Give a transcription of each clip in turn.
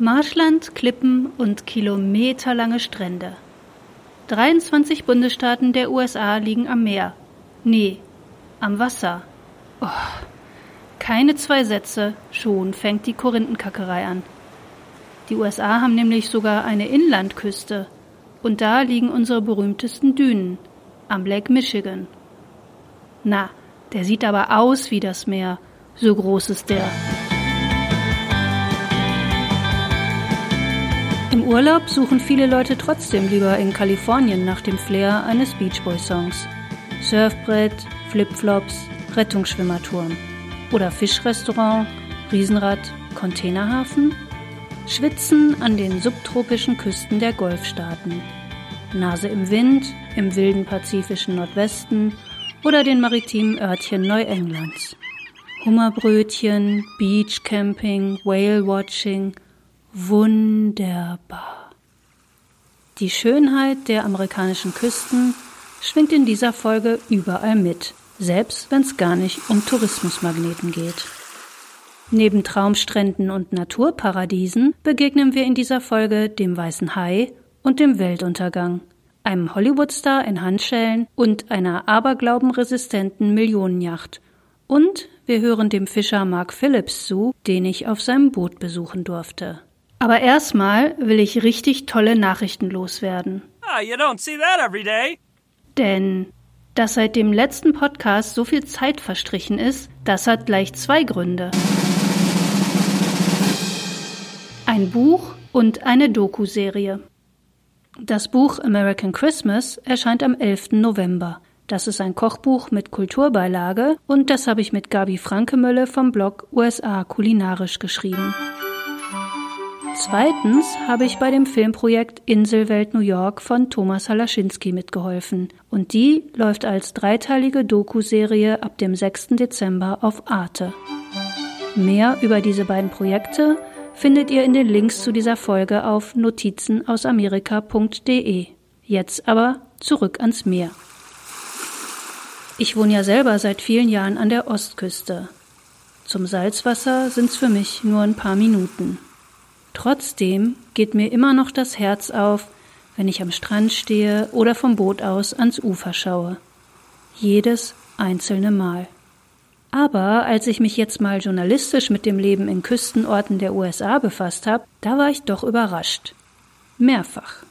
Marschland, Klippen und kilometerlange Strände. 23 Bundesstaaten der USA liegen am Meer. Nee, am Wasser. Oh, keine zwei Sätze, schon fängt die Korinthenkackerei an. Die USA haben nämlich sogar eine Inlandküste. Und da liegen unsere berühmtesten Dünen, am Lake Michigan. Na, der sieht aber aus wie das Meer, so groß ist der. Urlaub suchen viele Leute trotzdem lieber in Kalifornien nach dem Flair eines Beach Boy Songs. Surfbrett, Flipflops, Rettungsschwimmerturm. Oder Fischrestaurant, Riesenrad, Containerhafen? Schwitzen an den subtropischen Küsten der Golfstaaten. Nase im Wind, im wilden pazifischen Nordwesten oder den maritimen Örtchen Neuenglands. Hummerbrötchen, Beachcamping, Whale-Watching – Wunderbar. Die Schönheit der amerikanischen Küsten schwingt in dieser Folge überall mit, selbst wenn es gar nicht um Tourismusmagneten geht. Neben Traumstränden und Naturparadiesen begegnen wir in dieser Folge dem weißen Hai und dem Weltuntergang, einem Hollywoodstar in Handschellen und einer aberglaubenresistenten Millionenjacht. Und wir hören dem Fischer Mark Phillips zu, den ich auf seinem Boot besuchen durfte. Aber erstmal will ich richtig tolle Nachrichten loswerden. Ah, you don't see that every day. Denn dass seit dem letzten Podcast so viel Zeit verstrichen ist, das hat gleich zwei Gründe. Ein Buch und eine Doku-Serie. Das Buch American Christmas erscheint am 11. November. Das ist ein Kochbuch mit Kulturbeilage und das habe ich mit Gabi Frankemölle vom Blog USA Kulinarisch geschrieben. Zweitens habe ich bei dem Filmprojekt Inselwelt New York von Thomas Halaschinski mitgeholfen und die läuft als dreiteilige Doku-Serie ab dem 6. Dezember auf Arte. Mehr über diese beiden Projekte findet ihr in den Links zu dieser Folge auf notizenausamerika.de. Jetzt aber zurück ans Meer. Ich wohne ja selber seit vielen Jahren an der Ostküste. Zum Salzwasser sind's für mich nur ein paar Minuten. Trotzdem geht mir immer noch das Herz auf, wenn ich am Strand stehe oder vom Boot aus ans Ufer schaue. Jedes einzelne Mal. Aber als ich mich jetzt mal journalistisch mit dem Leben in Küstenorten der USA befasst habe, da war ich doch überrascht. Mehrfach.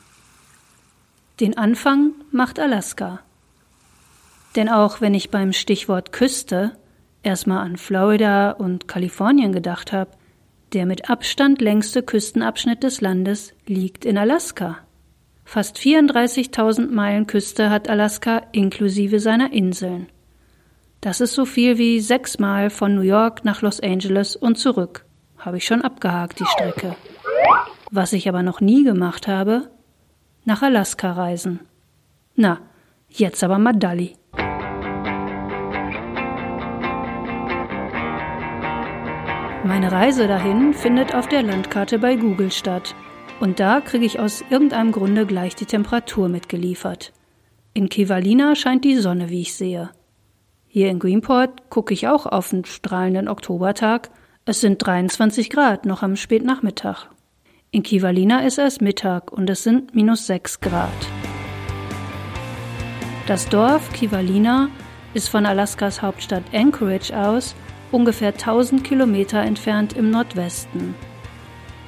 Den Anfang macht Alaska. Denn auch wenn ich beim Stichwort Küste erstmal an Florida und Kalifornien gedacht habe, der mit Abstand längste Küstenabschnitt des Landes liegt in Alaska. Fast 34.000 Meilen Küste hat Alaska inklusive seiner Inseln. Das ist so viel wie sechsmal von New York nach Los Angeles und zurück. Habe ich schon abgehakt, die Strecke. Was ich aber noch nie gemacht habe, nach Alaska reisen. Na, jetzt aber mal Dalli. Meine Reise dahin findet auf der Landkarte bei Google statt. Und da kriege ich aus irgendeinem Grunde gleich die Temperatur mitgeliefert. In Kivalina scheint die Sonne, wie ich sehe. Hier in Greenport gucke ich auch auf einen strahlenden Oktobertag. Es sind 23 Grad noch am Spätnachmittag. In Kivalina ist es Mittag und es sind minus 6 Grad. Das Dorf Kivalina ist von Alaskas Hauptstadt Anchorage aus ungefähr 1000 Kilometer entfernt im Nordwesten.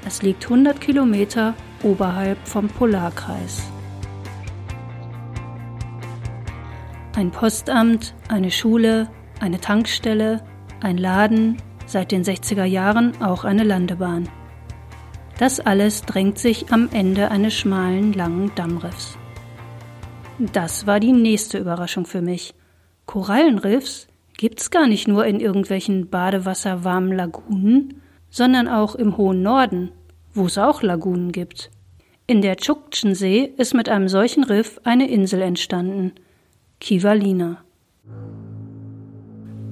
Es liegt 100 Kilometer oberhalb vom Polarkreis. Ein Postamt, eine Schule, eine Tankstelle, ein Laden, seit den 60er Jahren auch eine Landebahn. Das alles drängt sich am Ende eines schmalen, langen Dammriffs. Das war die nächste Überraschung für mich. Korallenriffs gibt's gar nicht nur in irgendwelchen badewasserwarmen Lagunen, sondern auch im hohen Norden, wo es auch Lagunen gibt. In der Tschuktschensee ist mit einem solchen Riff eine Insel entstanden, Kivalina.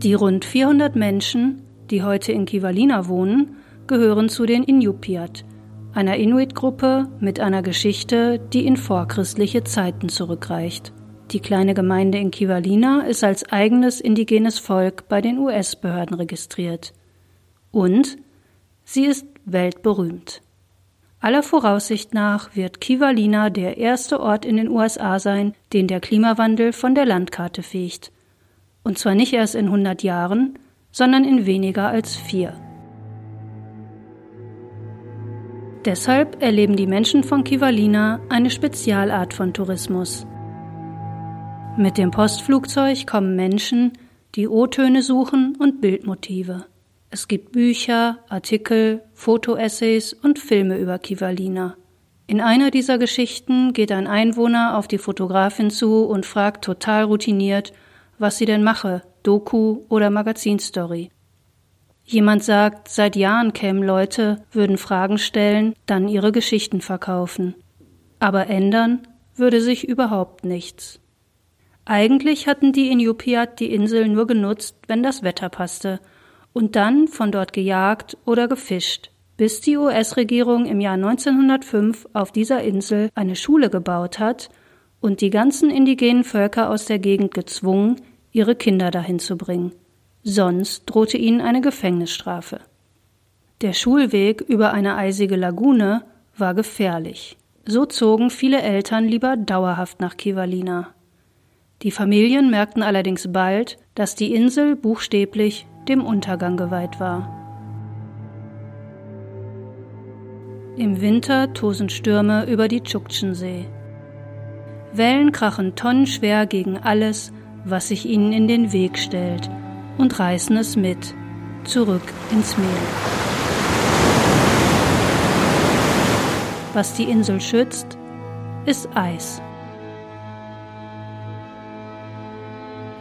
Die rund 400 Menschen, die heute in Kivalina wohnen, gehören zu den Inupiat, einer Inuit-Gruppe mit einer Geschichte, die in vorchristliche Zeiten zurückreicht. Die kleine Gemeinde in Kivalina ist als eigenes indigenes Volk bei den US-Behörden registriert. Und sie ist weltberühmt. Aller Voraussicht nach wird Kivalina der erste Ort in den USA sein, den der Klimawandel von der Landkarte fegt. Und zwar nicht erst in 100 Jahren, sondern in weniger als vier. Deshalb erleben die Menschen von Kivalina eine Spezialart von Tourismus. Mit dem Postflugzeug kommen Menschen, die O-Töne suchen und Bildmotive. Es gibt Bücher, Artikel, Fotoessays und Filme über Kivalina. In einer dieser Geschichten geht ein Einwohner auf die Fotografin zu und fragt total routiniert, was sie denn mache, Doku oder Magazinstory. Jemand sagt, seit Jahren kämen Leute, würden Fragen stellen, dann ihre Geschichten verkaufen. Aber ändern würde sich überhaupt nichts. Eigentlich hatten die Inupiat die Insel nur genutzt, wenn das Wetter passte – und dann von dort gejagt oder gefischt, bis die US-Regierung im Jahr 1905 auf dieser Insel eine Schule gebaut hat und die ganzen indigenen Völker aus der Gegend gezwungen, ihre Kinder dahin zu bringen. Sonst drohte ihnen eine Gefängnisstrafe. Der Schulweg über eine eisige Lagune war gefährlich. So zogen viele Eltern lieber dauerhaft nach Kivalina. Die Familien merkten allerdings bald, dass die Insel buchstäblich dem Untergang geweiht war. Im Winter tosen Stürme über die Tschuktschensee. Wellen krachen tonnenschwer gegen alles, was sich ihnen in den Weg stellt, und reißen es mit, zurück ins Meer. Was die Insel schützt, ist Eis.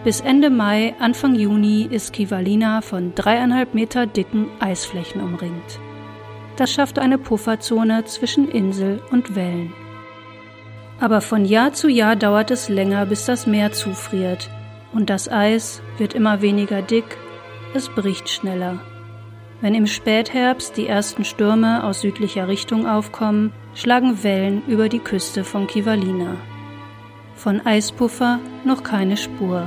Bis Ende Mai, Anfang Juni ist Kivalina von dreieinhalb Meter dicken Eisflächen umringt. Das schafft eine Pufferzone zwischen Insel und Wellen. Aber von Jahr zu Jahr dauert es länger, bis das Meer zufriert und das Eis wird immer weniger dick, es bricht schneller. Wenn im Spätherbst die ersten Stürme aus südlicher Richtung aufkommen, schlagen Wellen über die Küste von Kivalina. Von Eispuffer noch keine Spur.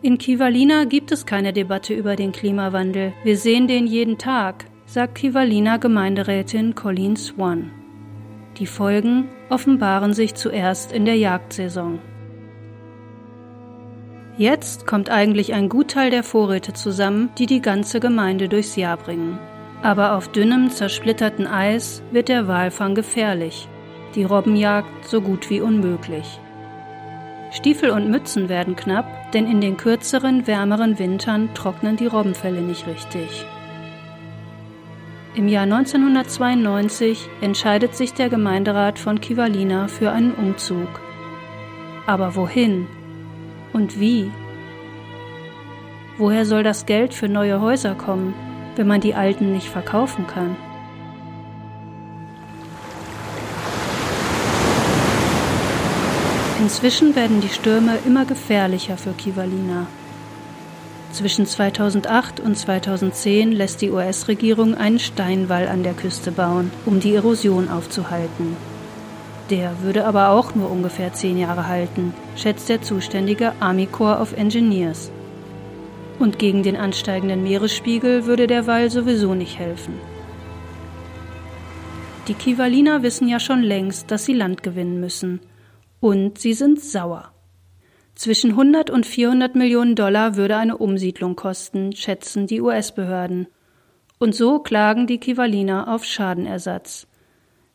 In Kivalina gibt es keine Debatte über den Klimawandel. Wir sehen den jeden Tag, sagt Kivalina Gemeinderätin Colleen Swan. Die Folgen offenbaren sich zuerst in der Jagdsaison. Jetzt kommt eigentlich ein Gutteil der Vorräte zusammen, die die ganze Gemeinde durchs Jahr bringen. Aber auf dünnem, zersplitterten Eis wird der Walfang gefährlich, die Robbenjagd so gut wie unmöglich. Stiefel und Mützen werden knapp, denn in den kürzeren, wärmeren Wintern trocknen die Robbenfelle nicht richtig. Im Jahr 1992 entscheidet sich der Gemeinderat von Kivalina für einen Umzug. Aber wohin? Und wie? Woher soll das Geld für neue Häuser kommen, wenn man die alten nicht verkaufen kann? Inzwischen werden die Stürme immer gefährlicher für Kivalina. Zwischen 2008 und 2010 lässt die US-Regierung einen Steinwall an der Küste bauen, um die Erosion aufzuhalten. Der würde aber auch nur ungefähr zehn Jahre halten, schätzt der zuständige Army Corps of Engineers. Und gegen den ansteigenden Meeresspiegel würde der Wall sowieso nicht helfen. Die Kivaliner wissen ja schon längst, dass sie Land gewinnen müssen – und sie sind sauer. Zwischen 100 und 400 Millionen Dollar würde eine Umsiedlung kosten, schätzen die US-Behörden. Und so klagen die Kivaliner auf Schadenersatz.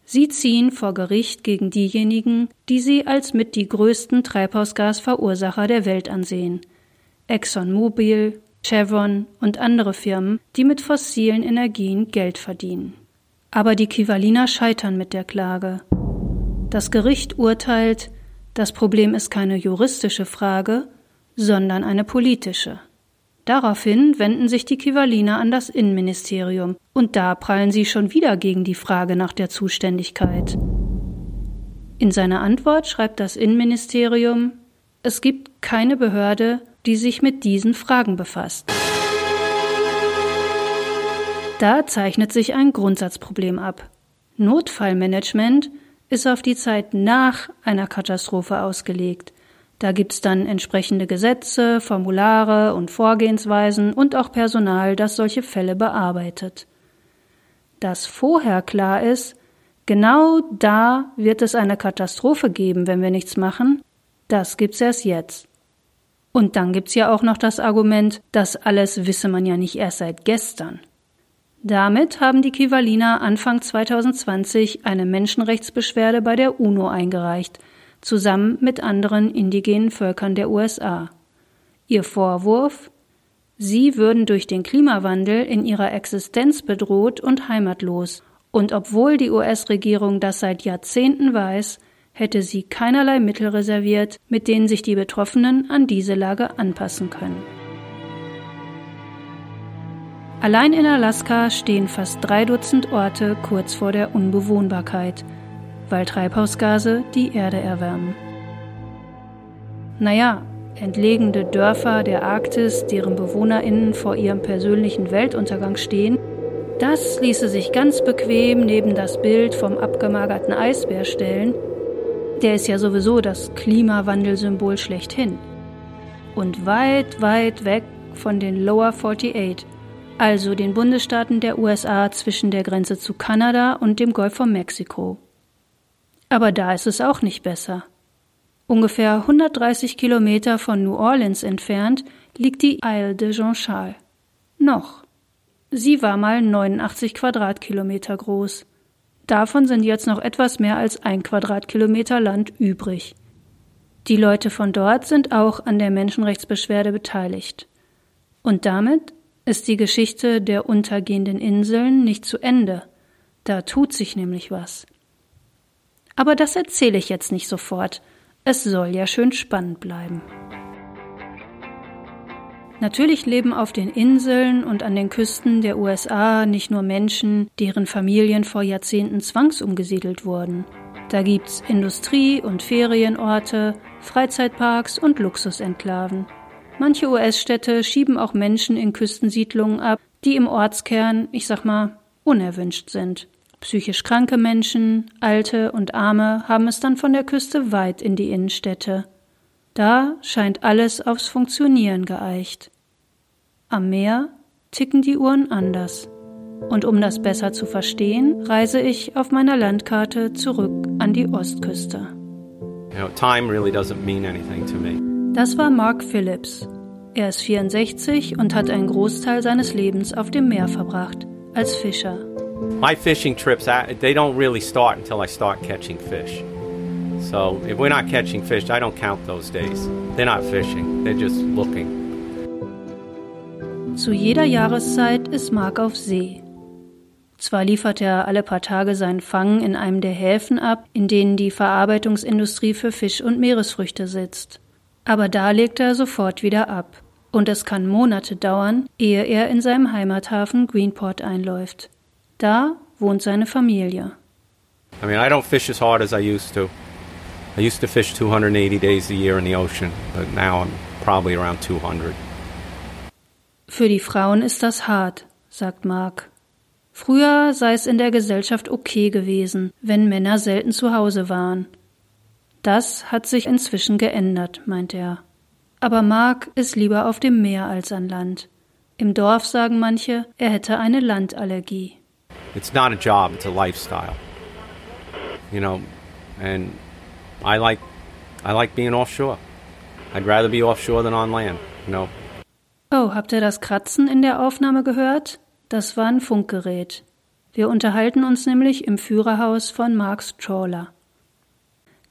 Sie ziehen vor Gericht gegen diejenigen, die sie als mit die größten Treibhausgasverursacher der Welt ansehen. ExxonMobil, Chevron und andere Firmen, die mit fossilen Energien Geld verdienen. Aber die Kivaliner scheitern mit der Klage. Das Gericht urteilt, das Problem ist keine juristische Frage, sondern eine politische. Daraufhin wenden sich die Kivaliner an das Innenministerium, und da prallen sie schon wieder gegen die Frage nach der Zuständigkeit. In seiner Antwort schreibt das Innenministerium, es gibt keine Behörde, die sich mit diesen Fragen befasst. Da zeichnet sich ein Grundsatzproblem ab. Notfallmanagement ist auf die Zeit nach einer Katastrophe ausgelegt. Da gibt's dann entsprechende Gesetze, Formulare und Vorgehensweisen und auch Personal, das solche Fälle bearbeitet. dass vorher klar ist, genau da wird es eine Katastrophe geben, wenn wir nichts machen, das gibt's erst jetzt. Und dann gibt's ja auch noch das Argument, das alles wisse man ja nicht erst seit gestern. Damit haben die Kivaliner Anfang 2020 eine Menschenrechtsbeschwerde bei der UNO eingereicht, zusammen mit anderen indigenen Völkern der USA. Ihr Vorwurf Sie würden durch den Klimawandel in ihrer Existenz bedroht und heimatlos, und obwohl die US-Regierung das seit Jahrzehnten weiß, hätte sie keinerlei Mittel reserviert, mit denen sich die Betroffenen an diese Lage anpassen können. Allein in Alaska stehen fast drei Dutzend Orte kurz vor der Unbewohnbarkeit, weil Treibhausgase die Erde erwärmen. Naja, entlegene Dörfer der Arktis, deren BewohnerInnen vor ihrem persönlichen Weltuntergang stehen, das ließe sich ganz bequem neben das Bild vom abgemagerten Eisbär stellen. Der ist ja sowieso das Klimawandelsymbol schlechthin. Und weit, weit weg von den Lower 48, also den Bundesstaaten der USA zwischen der Grenze zu Kanada und dem Golf von Mexiko. Aber da ist es auch nicht besser. Ungefähr 130 Kilometer von New Orleans entfernt liegt die Isle de Jean Charles. Noch. Sie war mal 89 Quadratkilometer groß. Davon sind jetzt noch etwas mehr als ein Quadratkilometer Land übrig. Die Leute von dort sind auch an der Menschenrechtsbeschwerde beteiligt. Und damit ist die Geschichte der untergehenden Inseln nicht zu Ende. Da tut sich nämlich was. Aber das erzähle ich jetzt nicht sofort. Es soll ja schön spannend bleiben. Natürlich leben auf den Inseln und an den Küsten der USA nicht nur Menschen, deren Familien vor Jahrzehnten zwangsumgesiedelt wurden. Da gibt's Industrie- und Ferienorte, Freizeitparks und Luxusenklaven. Manche US-Städte schieben auch Menschen in Küstensiedlungen ab, die im Ortskern, ich sag mal, unerwünscht sind. Psychisch kranke Menschen, Alte und Arme haben es dann von der Küste weit in die Innenstädte. Da scheint alles aufs Funktionieren geeicht. Am Meer ticken die Uhren anders. Und um das besser zu verstehen, reise ich auf meiner Landkarte zurück an die Ostküste. Das war Mark Phillips. Er ist 64 und hat einen Großteil seines Lebens auf dem Meer verbracht, als Fischer. My fishing trips, they don't really start until I start catching fish. So if we're not catching fish, I don't count those days. They're not fishing, they're just looking. Zu jeder Jahreszeit ist Mark auf See. Zwar liefert er alle paar Tage seinen Fang in einem der Häfen ab, in denen die Verarbeitungsindustrie für Fisch und Meeresfrüchte sitzt. Aber da legt er sofort wieder ab. Und es kann Monate dauern, ehe er in seinem Heimathafen Greenport einläuft. Da wohnt seine Familie. I mean, I don't fish as hard as I used to. I used to fish 280 days a year in the ocean, but now I'm probably around 200. Für die Frauen ist das hart, sagt Mark. Früher sei es in der Gesellschaft okay gewesen, wenn Männer selten zu Hause waren. Das hat sich inzwischen geändert, meint er. Aber Mark ist lieber auf dem Meer als an Land. Im Dorf sagen manche, er hätte eine Landallergie. it's not a job, it's a lifestyle. You know, and I like I like being offshore. I'd rather be offshore than on land, you know. Oh, habt ihr das Kratzen in der Aufnahme gehört? Das war ein Funkgerät. Wir unterhalten uns nämlich im Führerhaus von Marks Trawler.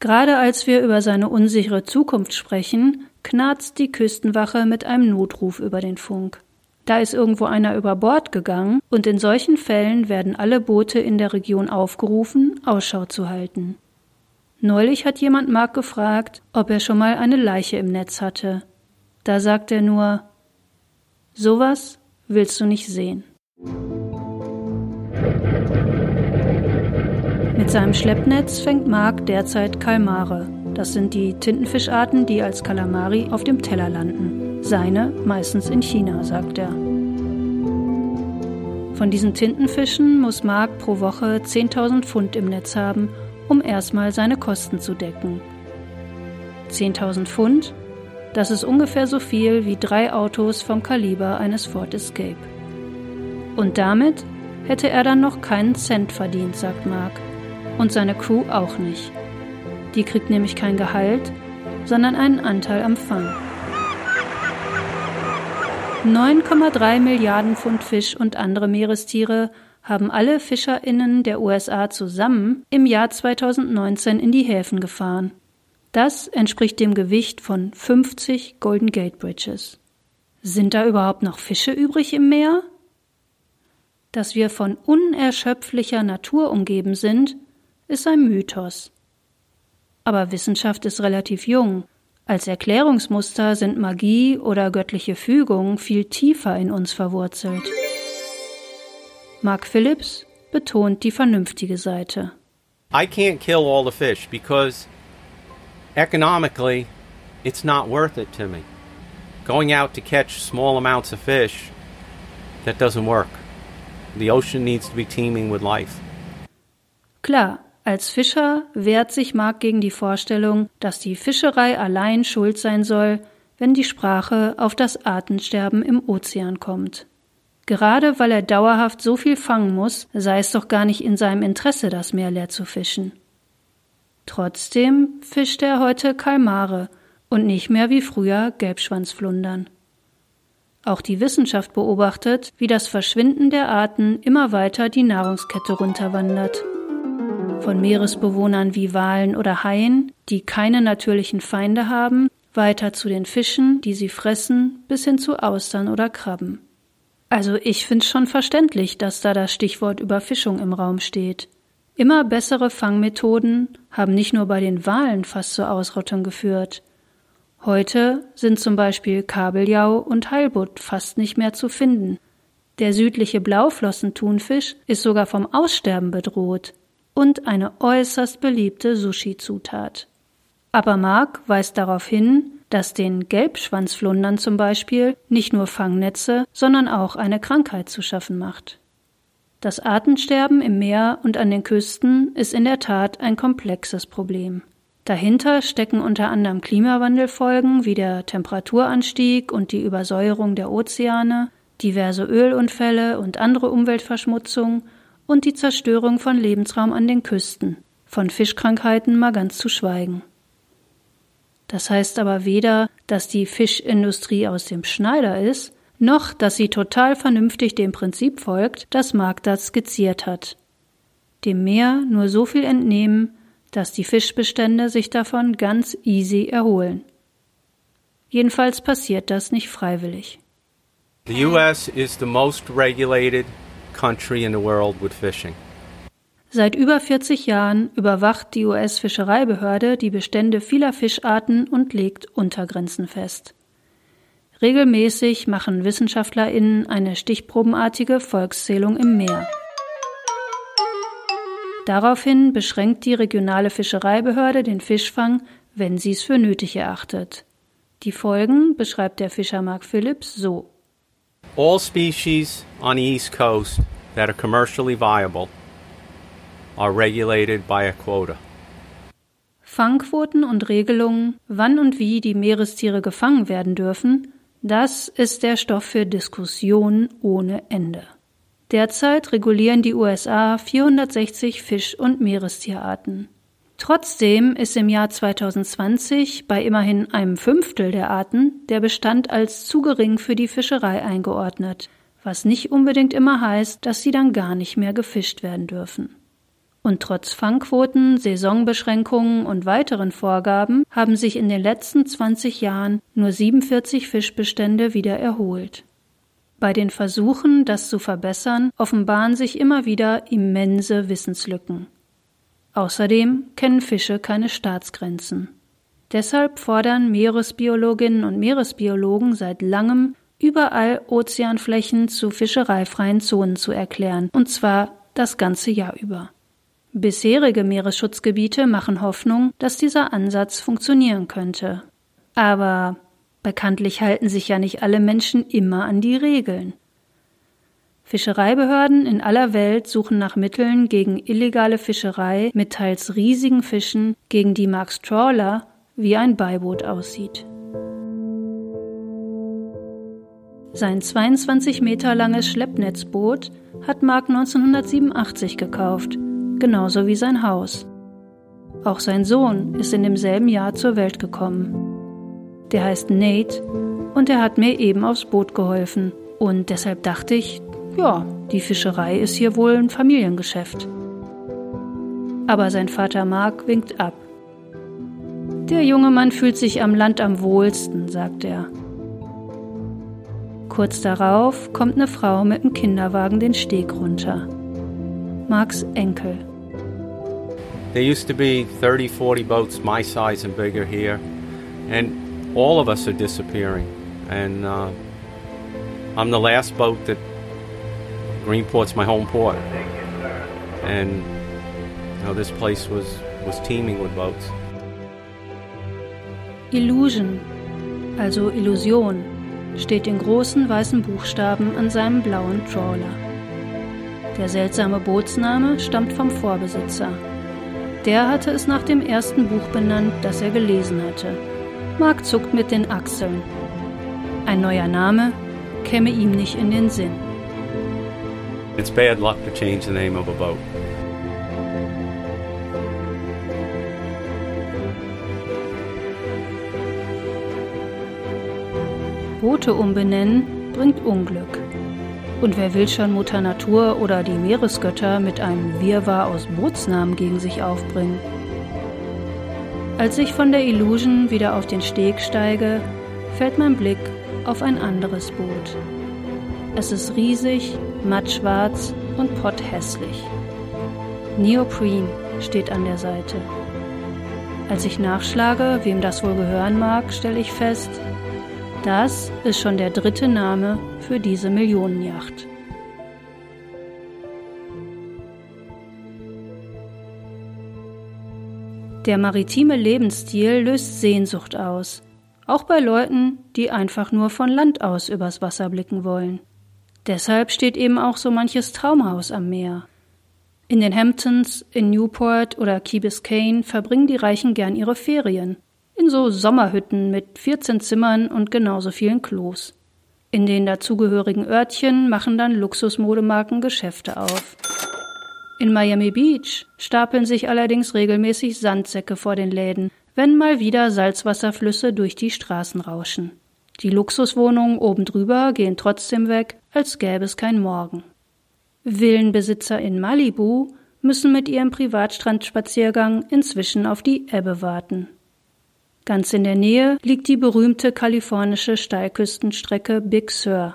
Gerade als wir über seine unsichere Zukunft sprechen, knarzt die Küstenwache mit einem Notruf über den Funk. Da ist irgendwo einer über Bord gegangen und in solchen Fällen werden alle Boote in der Region aufgerufen, Ausschau zu halten. Neulich hat jemand Mark gefragt, ob er schon mal eine Leiche im Netz hatte. Da sagt er nur, sowas willst du nicht sehen. Mit seinem Schleppnetz fängt Mark derzeit Kalmare. Das sind die Tintenfischarten, die als Kalamari auf dem Teller landen. Seine meistens in China, sagt er. Von diesen Tintenfischen muss Mark pro Woche 10.000 Pfund im Netz haben, um erstmal seine Kosten zu decken. 10.000 Pfund? Das ist ungefähr so viel wie drei Autos vom Kaliber eines Ford Escape. Und damit hätte er dann noch keinen Cent verdient, sagt Mark. Und seine Crew auch nicht. Die kriegt nämlich kein Gehalt, sondern einen Anteil am Fang. 9,3 Milliarden Pfund Fisch und andere Meerestiere haben alle Fischerinnen der USA zusammen im Jahr 2019 in die Häfen gefahren. Das entspricht dem Gewicht von 50 Golden Gate Bridges. Sind da überhaupt noch Fische übrig im Meer? Dass wir von unerschöpflicher Natur umgeben sind, ist ein Mythos. Aber Wissenschaft ist relativ jung. Als Erklärungsmuster sind Magie oder göttliche Fügung viel tiefer in uns verwurzelt. Mark Phillips betont die vernünftige Seite. I can't kill all the fish because economically it's not worth it to me. Going out to catch small amounts of fish, that doesn't work. The ocean needs to be teeming with life. Klar, als Fischer wehrt sich Mark gegen die Vorstellung, dass die Fischerei allein schuld sein soll, wenn die Sprache auf das Artensterben im Ozean kommt. Gerade weil er dauerhaft so viel fangen muss, sei es doch gar nicht in seinem Interesse, das Meer leer zu fischen. Trotzdem fischt er heute Kalmare und nicht mehr wie früher Gelbschwanzflundern. Auch die Wissenschaft beobachtet, wie das Verschwinden der Arten immer weiter die Nahrungskette runterwandert. Von Meeresbewohnern wie Walen oder Haien, die keine natürlichen Feinde haben, weiter zu den Fischen, die sie fressen, bis hin zu Austern oder Krabben. Also ich finde schon verständlich, dass da das Stichwort Überfischung im Raum steht. Immer bessere Fangmethoden haben nicht nur bei den Walen fast zur Ausrottung geführt. Heute sind zum Beispiel Kabeljau und Heilbutt fast nicht mehr zu finden. Der südliche Blauflossentunfisch ist sogar vom Aussterben bedroht und eine äußerst beliebte Sushi-Zutat. Aber Mark weist darauf hin, dass den Gelbschwanzflundern zum Beispiel nicht nur Fangnetze, sondern auch eine Krankheit zu schaffen macht. Das Artensterben im Meer und an den Küsten ist in der Tat ein komplexes Problem. Dahinter stecken unter anderem Klimawandelfolgen wie der Temperaturanstieg und die Übersäuerung der Ozeane, diverse Ölunfälle und andere Umweltverschmutzung und die Zerstörung von Lebensraum an den Küsten, von Fischkrankheiten mal ganz zu schweigen. Das heißt aber weder, dass die Fischindustrie aus dem Schneider ist, noch dass sie total vernünftig dem Prinzip folgt, das Mark da skizziert hat. Dem Meer nur so viel entnehmen, dass die Fischbestände sich davon ganz easy erholen. Jedenfalls passiert das nicht freiwillig. The US is the most regulated country in the world with fishing. Seit über 40 Jahren überwacht die US-Fischereibehörde die Bestände vieler Fischarten und legt Untergrenzen fest. Regelmäßig machen WissenschaftlerInnen eine stichprobenartige Volkszählung im Meer. Daraufhin beschränkt die regionale Fischereibehörde den Fischfang, wenn sie es für nötig erachtet. Die Folgen beschreibt der Fischer Mark Phillips so. All species on the East Coast that are commercially viable are regulated by a quota. Fangquoten und Regelungen, wann und wie die Meerestiere gefangen werden dürfen, das ist der Stoff für Diskussionen ohne Ende. Derzeit regulieren die USA 460 Fisch- und Meerestierarten. Trotzdem ist im Jahr 2020 bei immerhin einem Fünftel der Arten der Bestand als zu gering für die Fischerei eingeordnet, was nicht unbedingt immer heißt, dass sie dann gar nicht mehr gefischt werden dürfen. Und trotz Fangquoten, Saisonbeschränkungen und weiteren Vorgaben haben sich in den letzten 20 Jahren nur 47 Fischbestände wieder erholt. Bei den Versuchen, das zu verbessern, offenbaren sich immer wieder immense Wissenslücken. Außerdem kennen Fische keine Staatsgrenzen. Deshalb fordern Meeresbiologinnen und Meeresbiologen seit langem, überall Ozeanflächen zu fischereifreien Zonen zu erklären, und zwar das ganze Jahr über. Bisherige Meeresschutzgebiete machen Hoffnung, dass dieser Ansatz funktionieren könnte. Aber bekanntlich halten sich ja nicht alle Menschen immer an die Regeln. Fischereibehörden in aller Welt suchen nach Mitteln gegen illegale Fischerei mit teils riesigen Fischen, gegen die Max Trawler wie ein Beiboot aussieht. Sein 22 Meter langes Schleppnetzboot hat Mark 1987 gekauft, genauso wie sein Haus. Auch sein Sohn ist in demselben Jahr zur Welt gekommen. Der heißt Nate und er hat mir eben aufs Boot geholfen. Und deshalb dachte ich, ja, die Fischerei ist hier wohl ein Familiengeschäft. Aber sein Vater Mark winkt ab. Der junge Mann fühlt sich am Land am wohlsten, sagt er. Kurz darauf kommt eine Frau mit einem Kinderwagen den Steg runter. Marks Enkel. There used to be 30, 40 boats my size and bigger here, and all of us are disappearing. And uh, I'm the last boat that Greenport's my home port, and you know this place was was teeming with boats. Illusion, also Illusion, steht in großen weißen Buchstaben an seinem blauen Trawler. Der seltsame Bootsname stammt vom Vorbesitzer. Der hatte es nach dem ersten Buch benannt, das er gelesen hatte. Mark zuckt mit den Achseln. Ein neuer Name käme ihm nicht in den Sinn. It's bad luck to change the name of a boat. Boote umbenennen bringt Unglück. Und wer will schon Mutter Natur oder die Meeresgötter mit einem Wirrwarr aus Bootsnamen gegen sich aufbringen? Als ich von der Illusion wieder auf den Steg steige, fällt mein Blick auf ein anderes Boot. Es ist riesig, mattschwarz und potthässlich. Neoprene steht an der Seite. Als ich nachschlage, wem das wohl gehören mag, stelle ich fest, das ist schon der dritte Name für diese Millionenjacht. Der maritime Lebensstil löst Sehnsucht aus, auch bei Leuten, die einfach nur von Land aus übers Wasser blicken wollen. Deshalb steht eben auch so manches Traumhaus am Meer. In den Hamptons, in Newport oder Key Biscayne verbringen die Reichen gern ihre Ferien in so Sommerhütten mit 14 Zimmern und genauso vielen Klos. In den dazugehörigen Örtchen machen dann Luxusmodemarken Geschäfte auf. In Miami Beach stapeln sich allerdings regelmäßig Sandsäcke vor den Läden, wenn mal wieder Salzwasserflüsse durch die Straßen rauschen. Die Luxuswohnungen oben drüber gehen trotzdem weg, als gäbe es kein Morgen. Villenbesitzer in Malibu müssen mit ihrem Privatstrandspaziergang inzwischen auf die Ebbe warten. Ganz in der Nähe liegt die berühmte kalifornische Steilküstenstrecke Big Sur.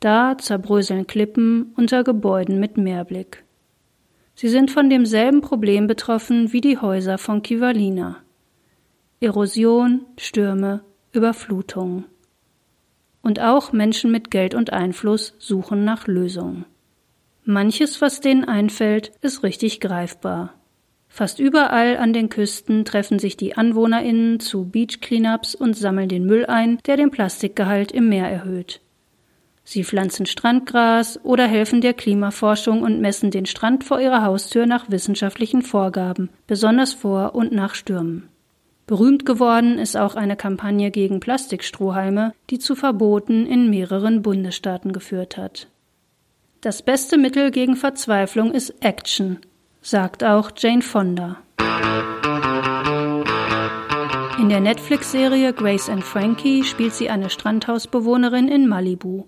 Da zerbröseln Klippen unter Gebäuden mit Meerblick. Sie sind von demselben Problem betroffen wie die Häuser von Kivalina. Erosion, Stürme, Überflutungen. Und auch Menschen mit Geld und Einfluss suchen nach Lösungen. Manches, was denen einfällt, ist richtig greifbar. Fast überall an den Küsten treffen sich die AnwohnerInnen zu Beach Cleanups und sammeln den Müll ein, der den Plastikgehalt im Meer erhöht. Sie pflanzen Strandgras oder helfen der Klimaforschung und messen den Strand vor ihrer Haustür nach wissenschaftlichen Vorgaben, besonders vor und nach Stürmen. Berühmt geworden ist auch eine Kampagne gegen Plastikstrohhalme, die zu Verboten in mehreren Bundesstaaten geführt hat. Das beste Mittel gegen Verzweiflung ist Action, sagt auch Jane Fonda. In der Netflix-Serie Grace and Frankie spielt sie eine Strandhausbewohnerin in Malibu.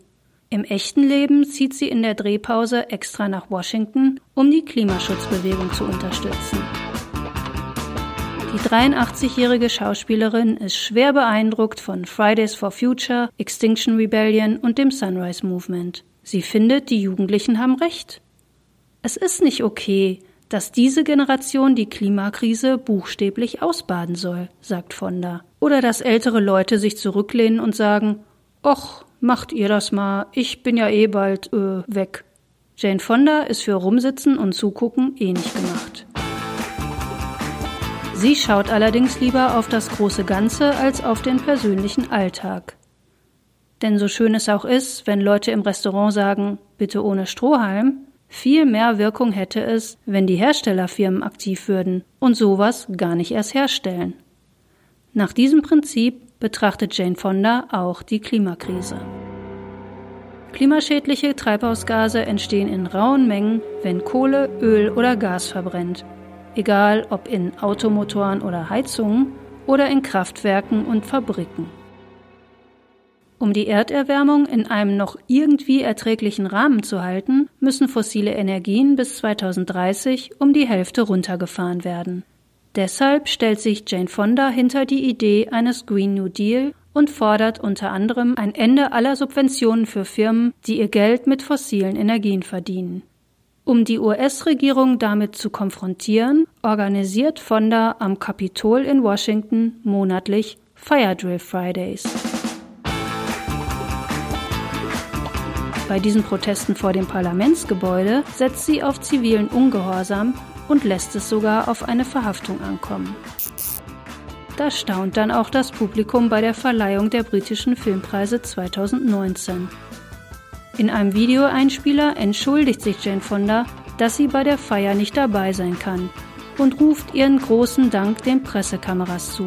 Im echten Leben zieht sie in der Drehpause extra nach Washington, um die Klimaschutzbewegung zu unterstützen. Die 83-jährige Schauspielerin ist schwer beeindruckt von Fridays for Future, Extinction Rebellion und dem Sunrise Movement. Sie findet, die Jugendlichen haben recht. Es ist nicht okay, dass diese Generation die Klimakrise buchstäblich ausbaden soll, sagt Fonda. Oder dass ältere Leute sich zurücklehnen und sagen, Och, macht ihr das mal, ich bin ja eh bald äh, weg. Jane Fonda ist für Rumsitzen und Zugucken eh nicht gemacht. Sie schaut allerdings lieber auf das große Ganze als auf den persönlichen Alltag. Denn so schön es auch ist, wenn Leute im Restaurant sagen, bitte ohne Strohhalm, viel mehr Wirkung hätte es, wenn die Herstellerfirmen aktiv würden und sowas gar nicht erst herstellen. Nach diesem Prinzip betrachtet Jane Fonda auch die Klimakrise. Klimaschädliche Treibhausgase entstehen in rauen Mengen, wenn Kohle, Öl oder Gas verbrennt, egal ob in Automotoren oder Heizungen oder in Kraftwerken und Fabriken. Um die Erderwärmung in einem noch irgendwie erträglichen Rahmen zu halten, müssen fossile Energien bis 2030 um die Hälfte runtergefahren werden. Deshalb stellt sich Jane Fonda hinter die Idee eines Green New Deal und fordert unter anderem ein Ende aller Subventionen für Firmen, die ihr Geld mit fossilen Energien verdienen. Um die US-Regierung damit zu konfrontieren, organisiert Fonda am Kapitol in Washington monatlich Fire Drill Fridays. Bei diesen Protesten vor dem Parlamentsgebäude setzt sie auf zivilen Ungehorsam und lässt es sogar auf eine Verhaftung ankommen. Da staunt dann auch das Publikum bei der Verleihung der britischen Filmpreise 2019. In einem Videoeinspieler entschuldigt sich Jane Fonda, dass sie bei der Feier nicht dabei sein kann und ruft ihren großen Dank den Pressekameras zu,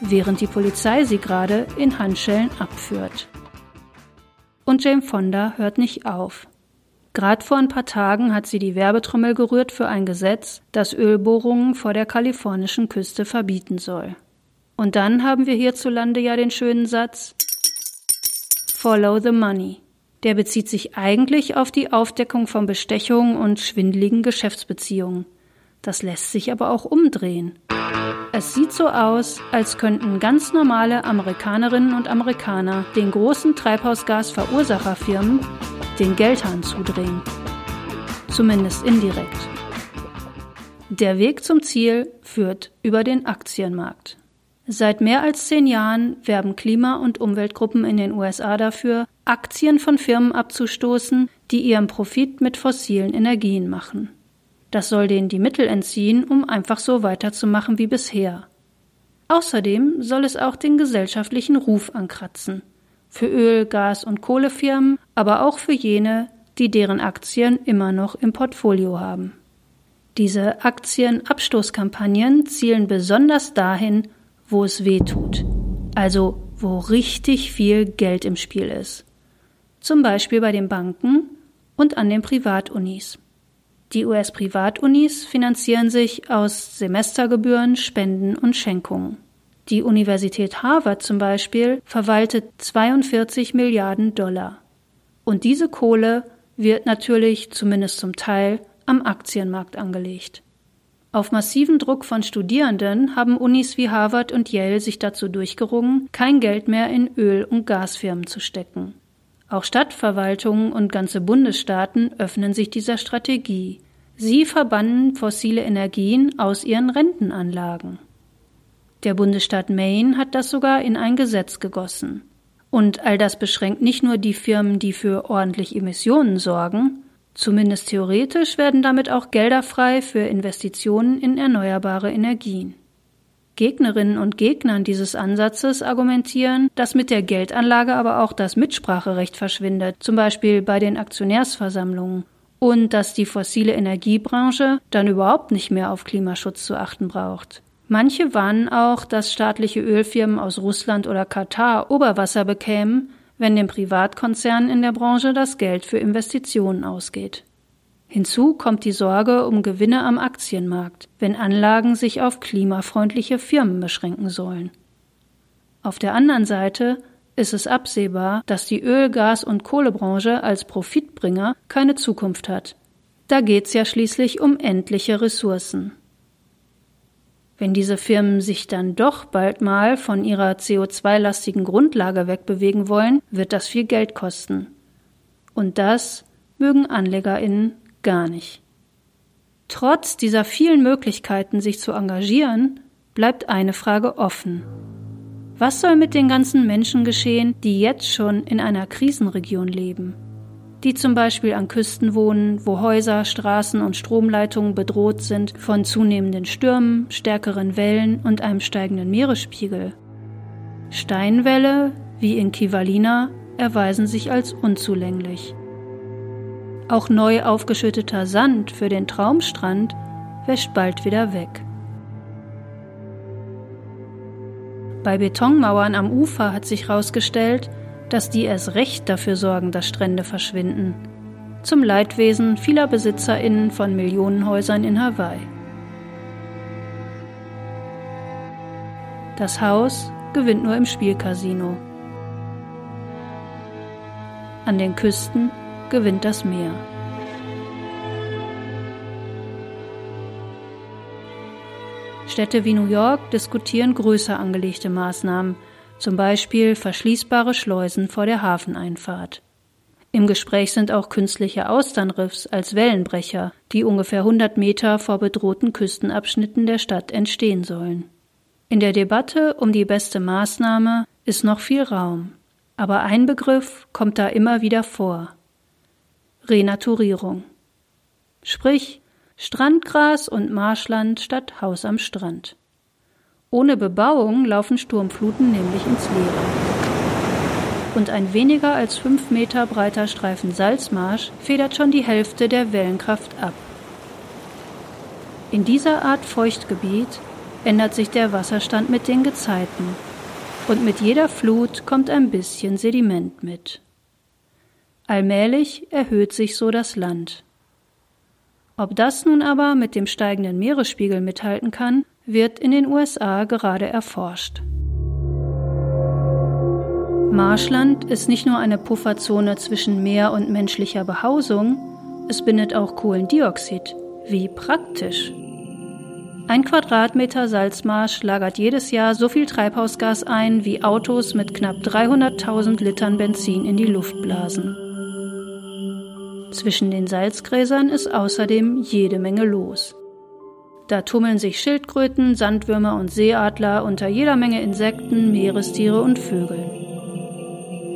während die Polizei sie gerade in Handschellen abführt. Und Jane Fonda hört nicht auf. Gerade vor ein paar Tagen hat sie die Werbetrommel gerührt für ein Gesetz, das Ölbohrungen vor der kalifornischen Küste verbieten soll. Und dann haben wir hierzulande ja den schönen Satz Follow the money. Der bezieht sich eigentlich auf die Aufdeckung von Bestechungen und schwindligen Geschäftsbeziehungen. Das lässt sich aber auch umdrehen. Es sieht so aus, als könnten ganz normale Amerikanerinnen und Amerikaner den großen Treibhausgasverursacherfirmen den Geldhahn zudrehen. Zumindest indirekt. Der Weg zum Ziel führt über den Aktienmarkt. Seit mehr als zehn Jahren werben Klima- und Umweltgruppen in den USA dafür, Aktien von Firmen abzustoßen, die ihren Profit mit fossilen Energien machen. Das soll denen die Mittel entziehen, um einfach so weiterzumachen wie bisher. Außerdem soll es auch den gesellschaftlichen Ruf ankratzen. Für Öl-, Gas- und Kohlefirmen, aber auch für jene, die deren Aktien immer noch im Portfolio haben. Diese Aktienabstoßkampagnen zielen besonders dahin, wo es weh tut, also wo richtig viel Geld im Spiel ist. Zum Beispiel bei den Banken und an den Privatunis. Die US-Privatunis finanzieren sich aus Semestergebühren, Spenden und Schenkungen. Die Universität Harvard zum Beispiel verwaltet 42 Milliarden Dollar. Und diese Kohle wird natürlich zumindest zum Teil am Aktienmarkt angelegt. Auf massiven Druck von Studierenden haben Unis wie Harvard und Yale sich dazu durchgerungen, kein Geld mehr in Öl- und Gasfirmen zu stecken. Auch Stadtverwaltungen und ganze Bundesstaaten öffnen sich dieser Strategie. Sie verbannen fossile Energien aus ihren Rentenanlagen. Der Bundesstaat Maine hat das sogar in ein Gesetz gegossen. Und all das beschränkt nicht nur die Firmen, die für ordentlich Emissionen sorgen, Zumindest theoretisch werden damit auch Gelder frei für Investitionen in erneuerbare Energien. Gegnerinnen und Gegnern dieses Ansatzes argumentieren, dass mit der Geldanlage aber auch das Mitspracherecht verschwindet, zum Beispiel bei den Aktionärsversammlungen, und dass die fossile Energiebranche dann überhaupt nicht mehr auf Klimaschutz zu achten braucht. Manche warnen auch, dass staatliche Ölfirmen aus Russland oder Katar Oberwasser bekämen, wenn den Privatkonzernen in der Branche das Geld für Investitionen ausgeht. Hinzu kommt die Sorge um Gewinne am Aktienmarkt, wenn Anlagen sich auf klimafreundliche Firmen beschränken sollen. Auf der anderen Seite ist es absehbar, dass die Öl-, Gas- und Kohlebranche als Profitbringer keine Zukunft hat. Da geht's ja schließlich um endliche Ressourcen. Wenn diese Firmen sich dann doch bald mal von ihrer CO2-lastigen Grundlage wegbewegen wollen, wird das viel Geld kosten. Und das mögen AnlegerInnen gar nicht. Trotz dieser vielen Möglichkeiten, sich zu engagieren, bleibt eine Frage offen. Was soll mit den ganzen Menschen geschehen, die jetzt schon in einer Krisenregion leben? die zum Beispiel an Küsten wohnen, wo Häuser, Straßen und Stromleitungen bedroht sind von zunehmenden Stürmen, stärkeren Wellen und einem steigenden Meeresspiegel. Steinwälle, wie in Kivalina, erweisen sich als unzulänglich. Auch neu aufgeschütteter Sand für den Traumstrand wäscht bald wieder weg. Bei Betonmauern am Ufer hat sich herausgestellt, dass die erst recht dafür sorgen, dass Strände verschwinden. Zum Leidwesen vieler BesitzerInnen von Millionenhäusern in Hawaii. Das Haus gewinnt nur im Spielcasino. An den Küsten gewinnt das Meer. Städte wie New York diskutieren größer angelegte Maßnahmen, zum Beispiel verschließbare Schleusen vor der Hafeneinfahrt. Im Gespräch sind auch künstliche Austernriffs als Wellenbrecher, die ungefähr 100 Meter vor bedrohten Küstenabschnitten der Stadt entstehen sollen. In der Debatte um die beste Maßnahme ist noch viel Raum, aber ein Begriff kommt da immer wieder vor. Renaturierung. Sprich, Strandgras und Marschland statt Haus am Strand. Ohne Bebauung laufen Sturmfluten nämlich ins Leere und ein weniger als fünf Meter breiter Streifen Salzmarsch federt schon die Hälfte der Wellenkraft ab. In dieser Art Feuchtgebiet ändert sich der Wasserstand mit den Gezeiten und mit jeder Flut kommt ein bisschen Sediment mit. Allmählich erhöht sich so das Land. Ob das nun aber mit dem steigenden Meeresspiegel mithalten kann, wird in den USA gerade erforscht. Marschland ist nicht nur eine Pufferzone zwischen Meer und menschlicher Behausung, es bindet auch Kohlendioxid. Wie praktisch. Ein Quadratmeter Salzmarsch lagert jedes Jahr so viel Treibhausgas ein, wie Autos mit knapp 300.000 Litern Benzin in die Luft blasen. Zwischen den Salzgräsern ist außerdem jede Menge los. Da tummeln sich Schildkröten, Sandwürmer und Seeadler unter jeder Menge Insekten, Meerestiere und Vögel.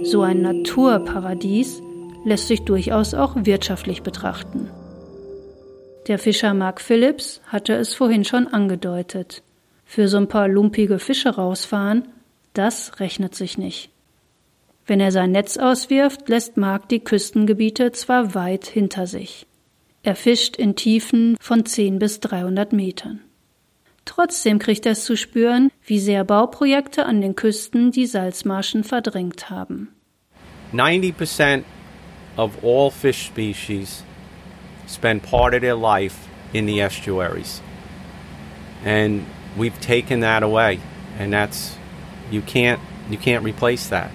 So ein Naturparadies lässt sich durchaus auch wirtschaftlich betrachten. Der Fischer Mark Phillips hatte es vorhin schon angedeutet. Für so ein paar lumpige Fische rausfahren, das rechnet sich nicht. Wenn er sein Netz auswirft, lässt Mark die Küstengebiete zwar weit hinter sich. Er fischt in Tiefen von 10 bis 300 Metern. Trotzdem kriegt er es zu spüren, wie sehr Bauprojekte an den Küsten die Salzmarschen verdrängt haben. 90% of all fish species spend part of their life in the estuaries. And we've taken that away and that's you can't you can't replace that.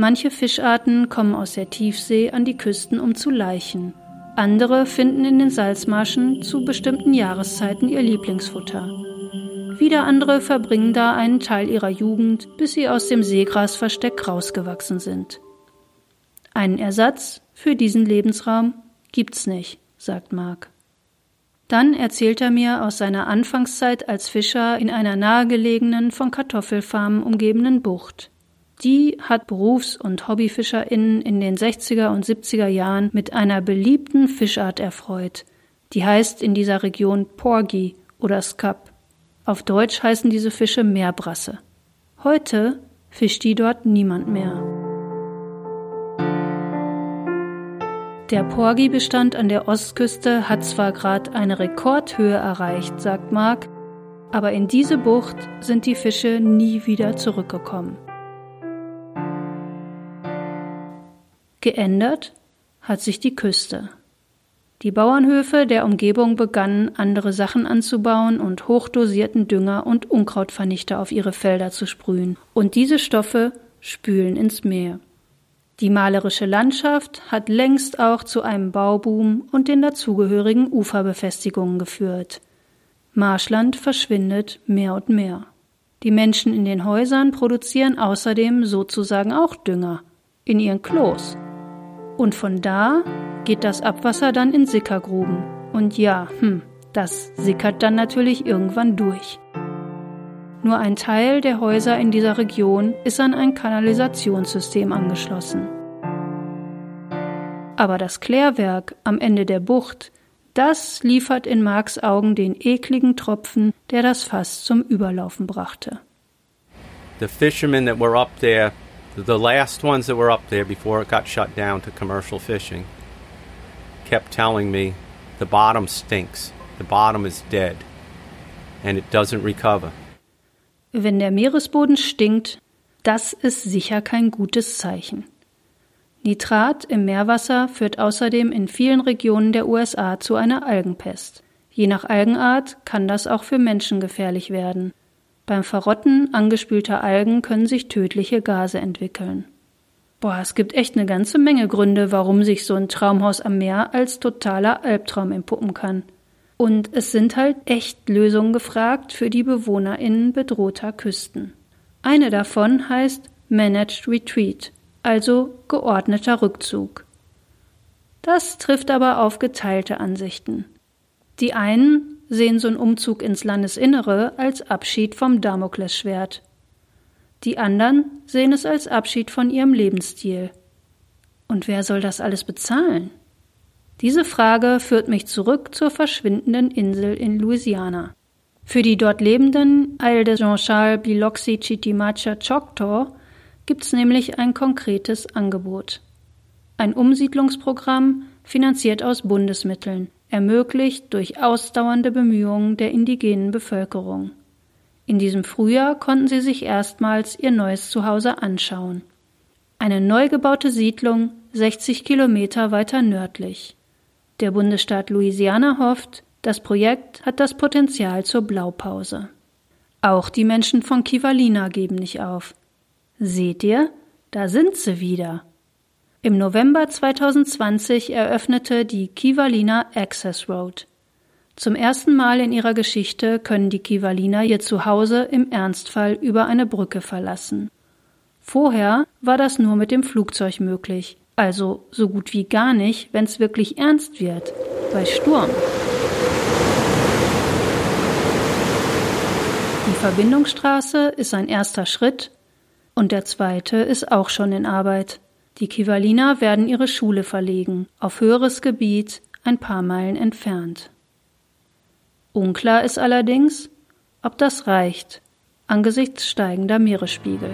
Manche Fischarten kommen aus der Tiefsee an die Küsten, um zu laichen. Andere finden in den Salzmarschen zu bestimmten Jahreszeiten ihr Lieblingsfutter. Wieder andere verbringen da einen Teil ihrer Jugend, bis sie aus dem Seegrasversteck rausgewachsen sind. Einen Ersatz für diesen Lebensraum gibt's nicht, sagt Mark. Dann erzählt er mir aus seiner Anfangszeit als Fischer in einer nahegelegenen, von Kartoffelfarmen umgebenen Bucht. Die hat Berufs- und HobbyfischerInnen in den 60er und 70er Jahren mit einer beliebten Fischart erfreut. Die heißt in dieser Region Porgy oder Skap. Auf Deutsch heißen diese Fische Meerbrasse. Heute fischt die dort niemand mehr. Der Porgy-Bestand an der Ostküste hat zwar gerade eine Rekordhöhe erreicht, sagt Mark, aber in diese Bucht sind die Fische nie wieder zurückgekommen. Geändert hat sich die Küste. Die Bauernhöfe der Umgebung begannen, andere Sachen anzubauen und hochdosierten Dünger und Unkrautvernichter auf ihre Felder zu sprühen, und diese Stoffe spülen ins Meer. Die malerische Landschaft hat längst auch zu einem Bauboom und den dazugehörigen Uferbefestigungen geführt. Marschland verschwindet mehr und mehr. Die Menschen in den Häusern produzieren außerdem sozusagen auch Dünger in ihren Klos. Und von da geht das Abwasser dann in Sickergruben. Und ja, hm, das sickert dann natürlich irgendwann durch. Nur ein Teil der Häuser in dieser Region ist an ein Kanalisationssystem angeschlossen. Aber das Klärwerk am Ende der Bucht, das liefert in Marks Augen den ekligen Tropfen, der das Fass zum Überlaufen brachte. The fishermen that were up there the last ones that were up there before it got shut down to commercial fishing kept telling me the bottom stinks, the bottom is dead, and it doesn't recover. Wenn der Meeresboden stinkt, Das ist sicher kein gutes Zeichen. Nitrat im Meerwasser führt außerdem in vielen Regionen der USA zu einer Algenpest. Je nach Algenart kann das auch für Menschen gefährlich werden. Beim Verrotten angespülter Algen können sich tödliche Gase entwickeln. Boah, es gibt echt eine ganze Menge Gründe, warum sich so ein Traumhaus am Meer als totaler Albtraum entpuppen kann. Und es sind halt echt Lösungen gefragt für die BewohnerInnen bedrohter Küsten. Eine davon heißt Managed Retreat, also geordneter Rückzug. Das trifft aber auf geteilte Ansichten. Die einen sehen so einen Umzug ins Landesinnere als Abschied vom Damoklesschwert. Die anderen sehen es als Abschied von ihrem Lebensstil. Und wer soll das alles bezahlen? Diese Frage führt mich zurück zur verschwindenden Insel in Louisiana. Für die dort lebenden Isle de Jean-Charles Biloxi Chitimacha Choctaw gibt's nämlich ein konkretes Angebot. Ein Umsiedlungsprogramm, finanziert aus Bundesmitteln, ermöglicht durch ausdauernde Bemühungen der indigenen Bevölkerung. In diesem Frühjahr konnten sie sich erstmals ihr neues Zuhause anschauen. Eine neu gebaute Siedlung 60 Kilometer weiter nördlich. Der Bundesstaat Louisiana hofft, das Projekt hat das Potenzial zur Blaupause. Auch die Menschen von Kivalina geben nicht auf. Seht ihr, da sind sie wieder. Im November 2020 eröffnete die Kivalina Access Road. Zum ersten Mal in ihrer Geschichte können die Kivaliner ihr Zuhause im Ernstfall über eine Brücke verlassen. Vorher war das nur mit dem Flugzeug möglich, also so gut wie gar nicht, wenn es wirklich ernst wird, bei Sturm. Die Verbindungsstraße ist ein erster Schritt und der zweite ist auch schon in Arbeit. Die Kivaliner werden ihre Schule verlegen, auf höheres Gebiet, ein paar Meilen entfernt. Unklar ist allerdings, ob das reicht angesichts steigender Meeresspiegel.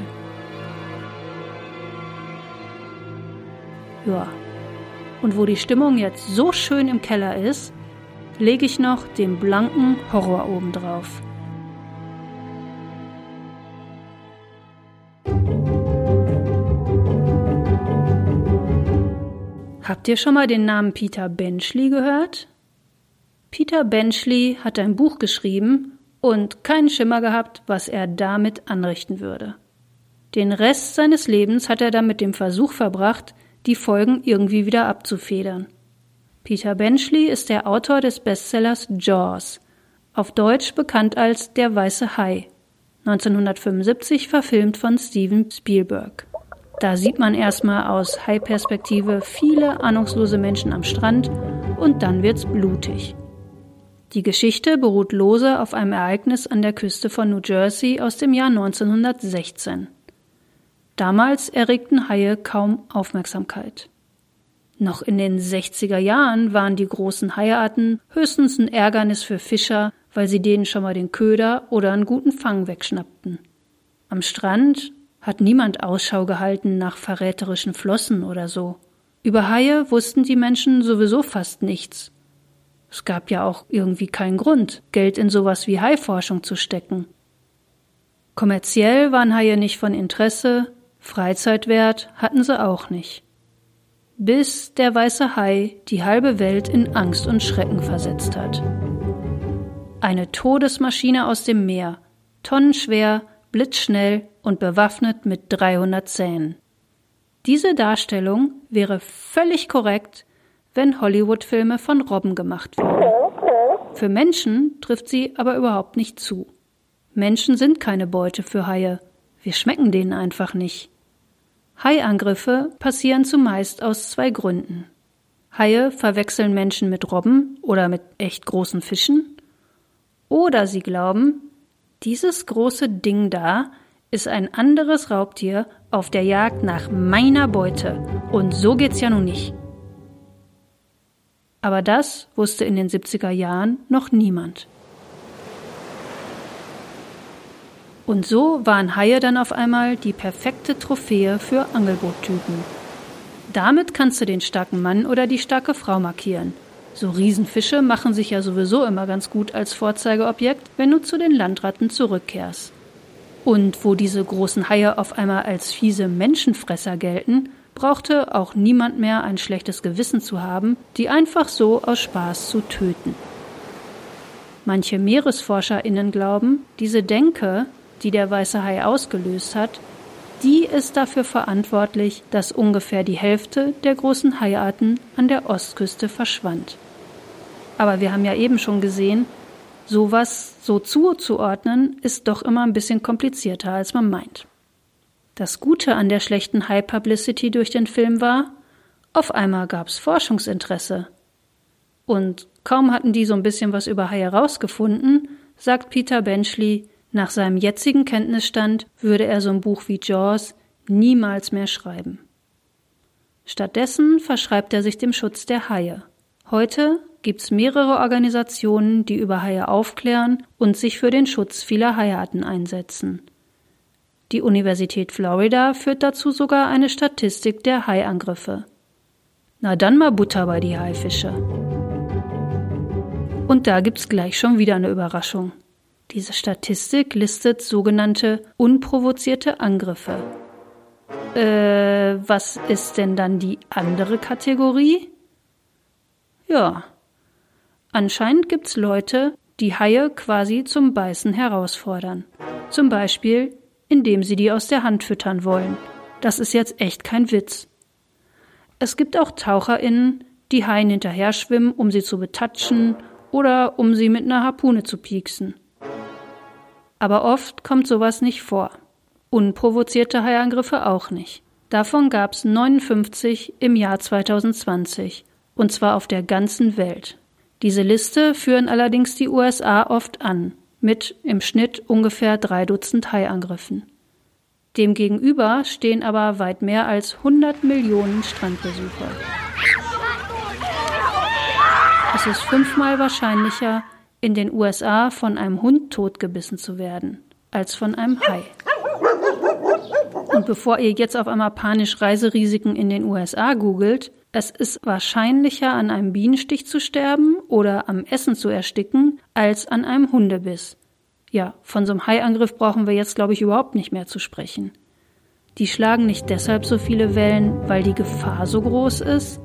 Ja, und wo die Stimmung jetzt so schön im Keller ist, lege ich noch den blanken Horror obendrauf. Habt ihr schon mal den Namen Peter Benchley gehört? Peter Benchley hat ein Buch geschrieben und keinen Schimmer gehabt, was er damit anrichten würde. Den Rest seines Lebens hat er dann mit dem Versuch verbracht, die Folgen irgendwie wieder abzufedern. Peter Benchley ist der Autor des Bestsellers Jaws, auf Deutsch bekannt als Der weiße Hai, 1975 verfilmt von Steven Spielberg. Da sieht man erstmal aus High-Perspektive viele ahnungslose Menschen am Strand und dann wird's blutig. Die Geschichte beruht lose auf einem Ereignis an der Küste von New Jersey aus dem Jahr 1916. Damals erregten Haie kaum Aufmerksamkeit. Noch in den 60er Jahren waren die großen Haiarten höchstens ein Ärgernis für Fischer, weil sie denen schon mal den Köder oder einen guten Fang wegschnappten. Am Strand hat niemand Ausschau gehalten nach verräterischen Flossen oder so. Über Haie wussten die Menschen sowieso fast nichts. Es gab ja auch irgendwie keinen Grund, Geld in sowas wie Haiforschung zu stecken. Kommerziell waren Haie nicht von Interesse, Freizeitwert hatten sie auch nicht. Bis der weiße Hai die halbe Welt in Angst und Schrecken versetzt hat. Eine Todesmaschine aus dem Meer, tonnenschwer, blitzschnell und bewaffnet mit 300 Zähnen. Diese Darstellung wäre völlig korrekt, wenn Hollywood-Filme von Robben gemacht würden. Für Menschen trifft sie aber überhaupt nicht zu. Menschen sind keine Beute für Haie. Wir schmecken denen einfach nicht. Haiangriffe passieren zumeist aus zwei Gründen. Haie verwechseln Menschen mit Robben oder mit echt großen Fischen. Oder sie glauben, dieses große Ding da ist ein anderes Raubtier auf der Jagd nach meiner Beute. Und so geht's ja nun nicht. Aber das wusste in den 70er Jahren noch niemand. Und so waren Haie dann auf einmal die perfekte Trophäe für Angelboottypen. Damit kannst du den starken Mann oder die starke Frau markieren. So Riesenfische machen sich ja sowieso immer ganz gut als Vorzeigeobjekt, wenn du zu den Landratten zurückkehrst. Und wo diese großen Haie auf einmal als fiese Menschenfresser gelten, brauchte auch niemand mehr ein schlechtes Gewissen zu haben, die einfach so aus Spaß zu töten. Manche Meeresforscherinnen glauben, diese Denke, die der weiße Hai ausgelöst hat, die ist dafür verantwortlich, dass ungefähr die Hälfte der großen Haiarten an der Ostküste verschwand. Aber wir haben ja eben schon gesehen, sowas so zuzuordnen ist doch immer ein bisschen komplizierter, als man meint. Das Gute an der schlechten High Publicity durch den Film war, auf einmal gab's Forschungsinteresse. Und kaum hatten die so ein bisschen was über Haie herausgefunden, sagt Peter Benchley, nach seinem jetzigen Kenntnisstand würde er so ein Buch wie Jaws niemals mehr schreiben. Stattdessen verschreibt er sich dem Schutz der Haie. Heute gibt's mehrere Organisationen, die über Haie aufklären und sich für den Schutz vieler Haiarten einsetzen. Die Universität Florida führt dazu sogar eine Statistik der Haiangriffe. Na dann mal Butter bei die Haifische. Und da gibt's gleich schon wieder eine Überraschung. Diese Statistik listet sogenannte unprovozierte Angriffe. Äh, was ist denn dann die andere Kategorie? Ja, Anscheinend gibt's Leute, die Haie quasi zum Beißen herausfordern. Zum Beispiel, indem sie die aus der Hand füttern wollen. Das ist jetzt echt kein Witz. Es gibt auch TaucherInnen, die Haien hinterher schwimmen, um sie zu betatschen oder um sie mit einer Harpune zu pieksen. Aber oft kommt sowas nicht vor. Unprovozierte Haiangriffe auch nicht. Davon gab's 59 im Jahr 2020. Und zwar auf der ganzen Welt. Diese Liste führen allerdings die USA oft an, mit im Schnitt ungefähr drei Dutzend Haiangriffen. Demgegenüber stehen aber weit mehr als 100 Millionen Strandbesucher. Es ist fünfmal wahrscheinlicher, in den USA von einem Hund totgebissen zu werden, als von einem Hai. Und bevor ihr jetzt auf einmal panisch Reiserisiken in den USA googelt, es ist wahrscheinlicher, an einem Bienenstich zu sterben oder am Essen zu ersticken, als an einem Hundebiss. Ja, von so einem Haiangriff brauchen wir jetzt, glaube ich, überhaupt nicht mehr zu sprechen. Die schlagen nicht deshalb so viele Wellen, weil die Gefahr so groß ist,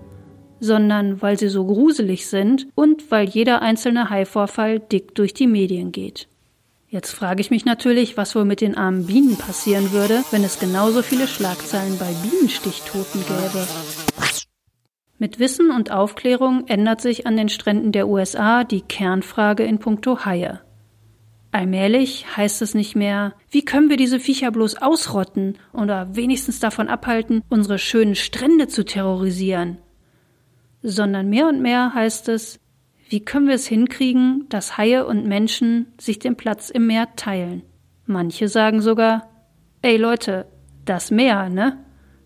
sondern weil sie so gruselig sind und weil jeder einzelne Haivorfall dick durch die Medien geht. Jetzt frage ich mich natürlich, was wohl mit den armen Bienen passieren würde, wenn es genauso viele Schlagzeilen bei Bienenstichtoten gäbe. Mit Wissen und Aufklärung ändert sich an den Stränden der USA die Kernfrage in puncto Haie. Allmählich heißt es nicht mehr, wie können wir diese Viecher bloß ausrotten oder wenigstens davon abhalten, unsere schönen Strände zu terrorisieren, sondern mehr und mehr heißt es, wie können wir es hinkriegen, dass Haie und Menschen sich den Platz im Meer teilen. Manche sagen sogar, ey Leute, das Meer, ne?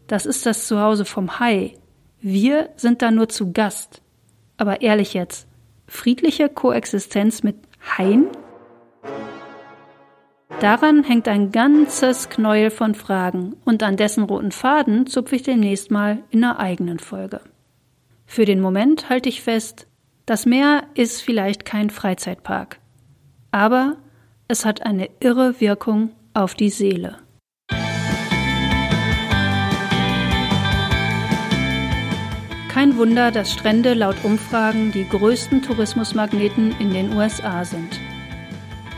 Das ist das Zuhause vom Hai. Wir sind da nur zu Gast. Aber ehrlich jetzt, friedliche Koexistenz mit Haien? Daran hängt ein ganzes Knäuel von Fragen und an dessen roten Faden zupfe ich demnächst mal in einer eigenen Folge. Für den Moment halte ich fest, das Meer ist vielleicht kein Freizeitpark, aber es hat eine irre Wirkung auf die Seele. Kein Wunder, dass Strände laut Umfragen die größten Tourismusmagneten in den USA sind.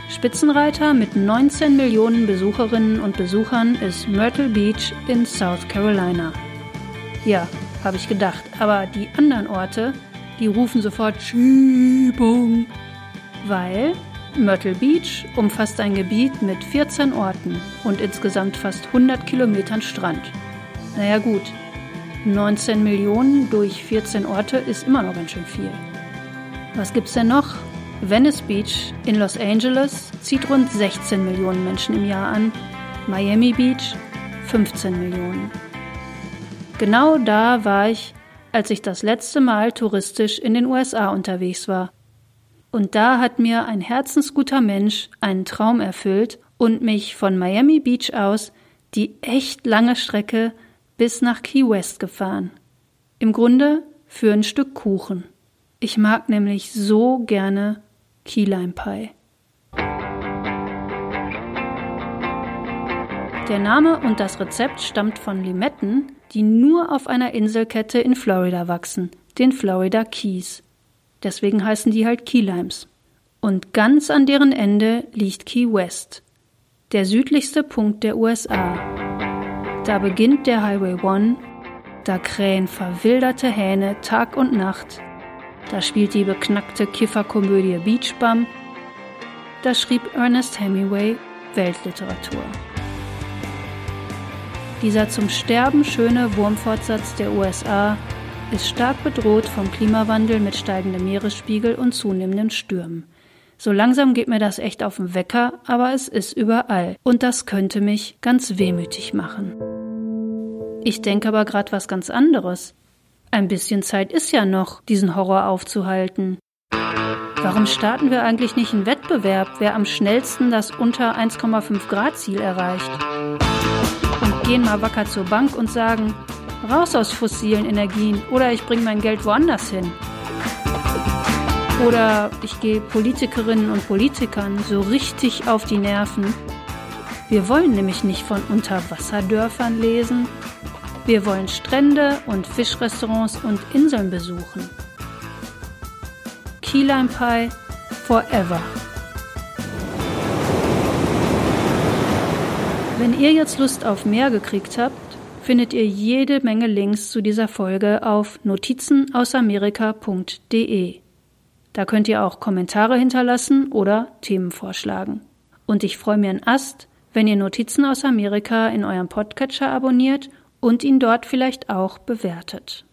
Spitzenreiter mit 19 Millionen Besucherinnen und Besuchern ist Myrtle Beach in South Carolina. Ja, habe ich gedacht, aber die anderen Orte, die rufen sofort Schiebung, weil Myrtle Beach umfasst ein Gebiet mit 14 Orten und insgesamt fast 100 Kilometern Strand. Naja gut, 19 Millionen durch 14 Orte ist immer noch ganz schön viel. Was gibt's denn noch? Venice Beach in Los Angeles zieht rund 16 Millionen Menschen im Jahr an. Miami Beach 15 Millionen. Genau da war ich, als ich das letzte Mal touristisch in den USA unterwegs war. Und da hat mir ein herzensguter Mensch einen Traum erfüllt und mich von Miami Beach aus die echt lange Strecke bis nach Key West gefahren. Im Grunde für ein Stück Kuchen. Ich mag nämlich so gerne Key Lime Pie. Der Name und das Rezept stammt von Limetten, die nur auf einer Inselkette in Florida wachsen, den Florida Keys. Deswegen heißen die halt Key Limes. Und ganz an deren Ende liegt Key West, der südlichste Punkt der USA. Da beginnt der Highway One, da krähen verwilderte Hähne Tag und Nacht, da spielt die beknackte Kifferkomödie Beach Bum, da schrieb Ernest Hemingway Weltliteratur. Dieser zum Sterben schöne Wurmfortsatz der USA ist stark bedroht vom Klimawandel mit steigendem Meeresspiegel und zunehmenden Stürmen. So langsam geht mir das echt auf den Wecker, aber es ist überall. Und das könnte mich ganz wehmütig machen. Ich denke aber gerade was ganz anderes. Ein bisschen Zeit ist ja noch, diesen Horror aufzuhalten. Warum starten wir eigentlich nicht einen Wettbewerb, wer am schnellsten das unter 1,5 Grad Ziel erreicht? Und gehen mal wacker zur Bank und sagen, raus aus fossilen Energien oder ich bringe mein Geld woanders hin. Oder ich gehe Politikerinnen und Politikern so richtig auf die Nerven. Wir wollen nämlich nicht von Unterwasserdörfern lesen. Wir wollen Strände und Fischrestaurants und Inseln besuchen. Key Lime Pie forever. Wenn ihr jetzt Lust auf mehr gekriegt habt, findet ihr jede Menge Links zu dieser Folge auf notizenausamerika.de. Da könnt ihr auch Kommentare hinterlassen oder Themen vorschlagen. Und ich freue mir einen Ast, wenn ihr Notizen aus Amerika in eurem Podcatcher abonniert und ihn dort vielleicht auch bewertet.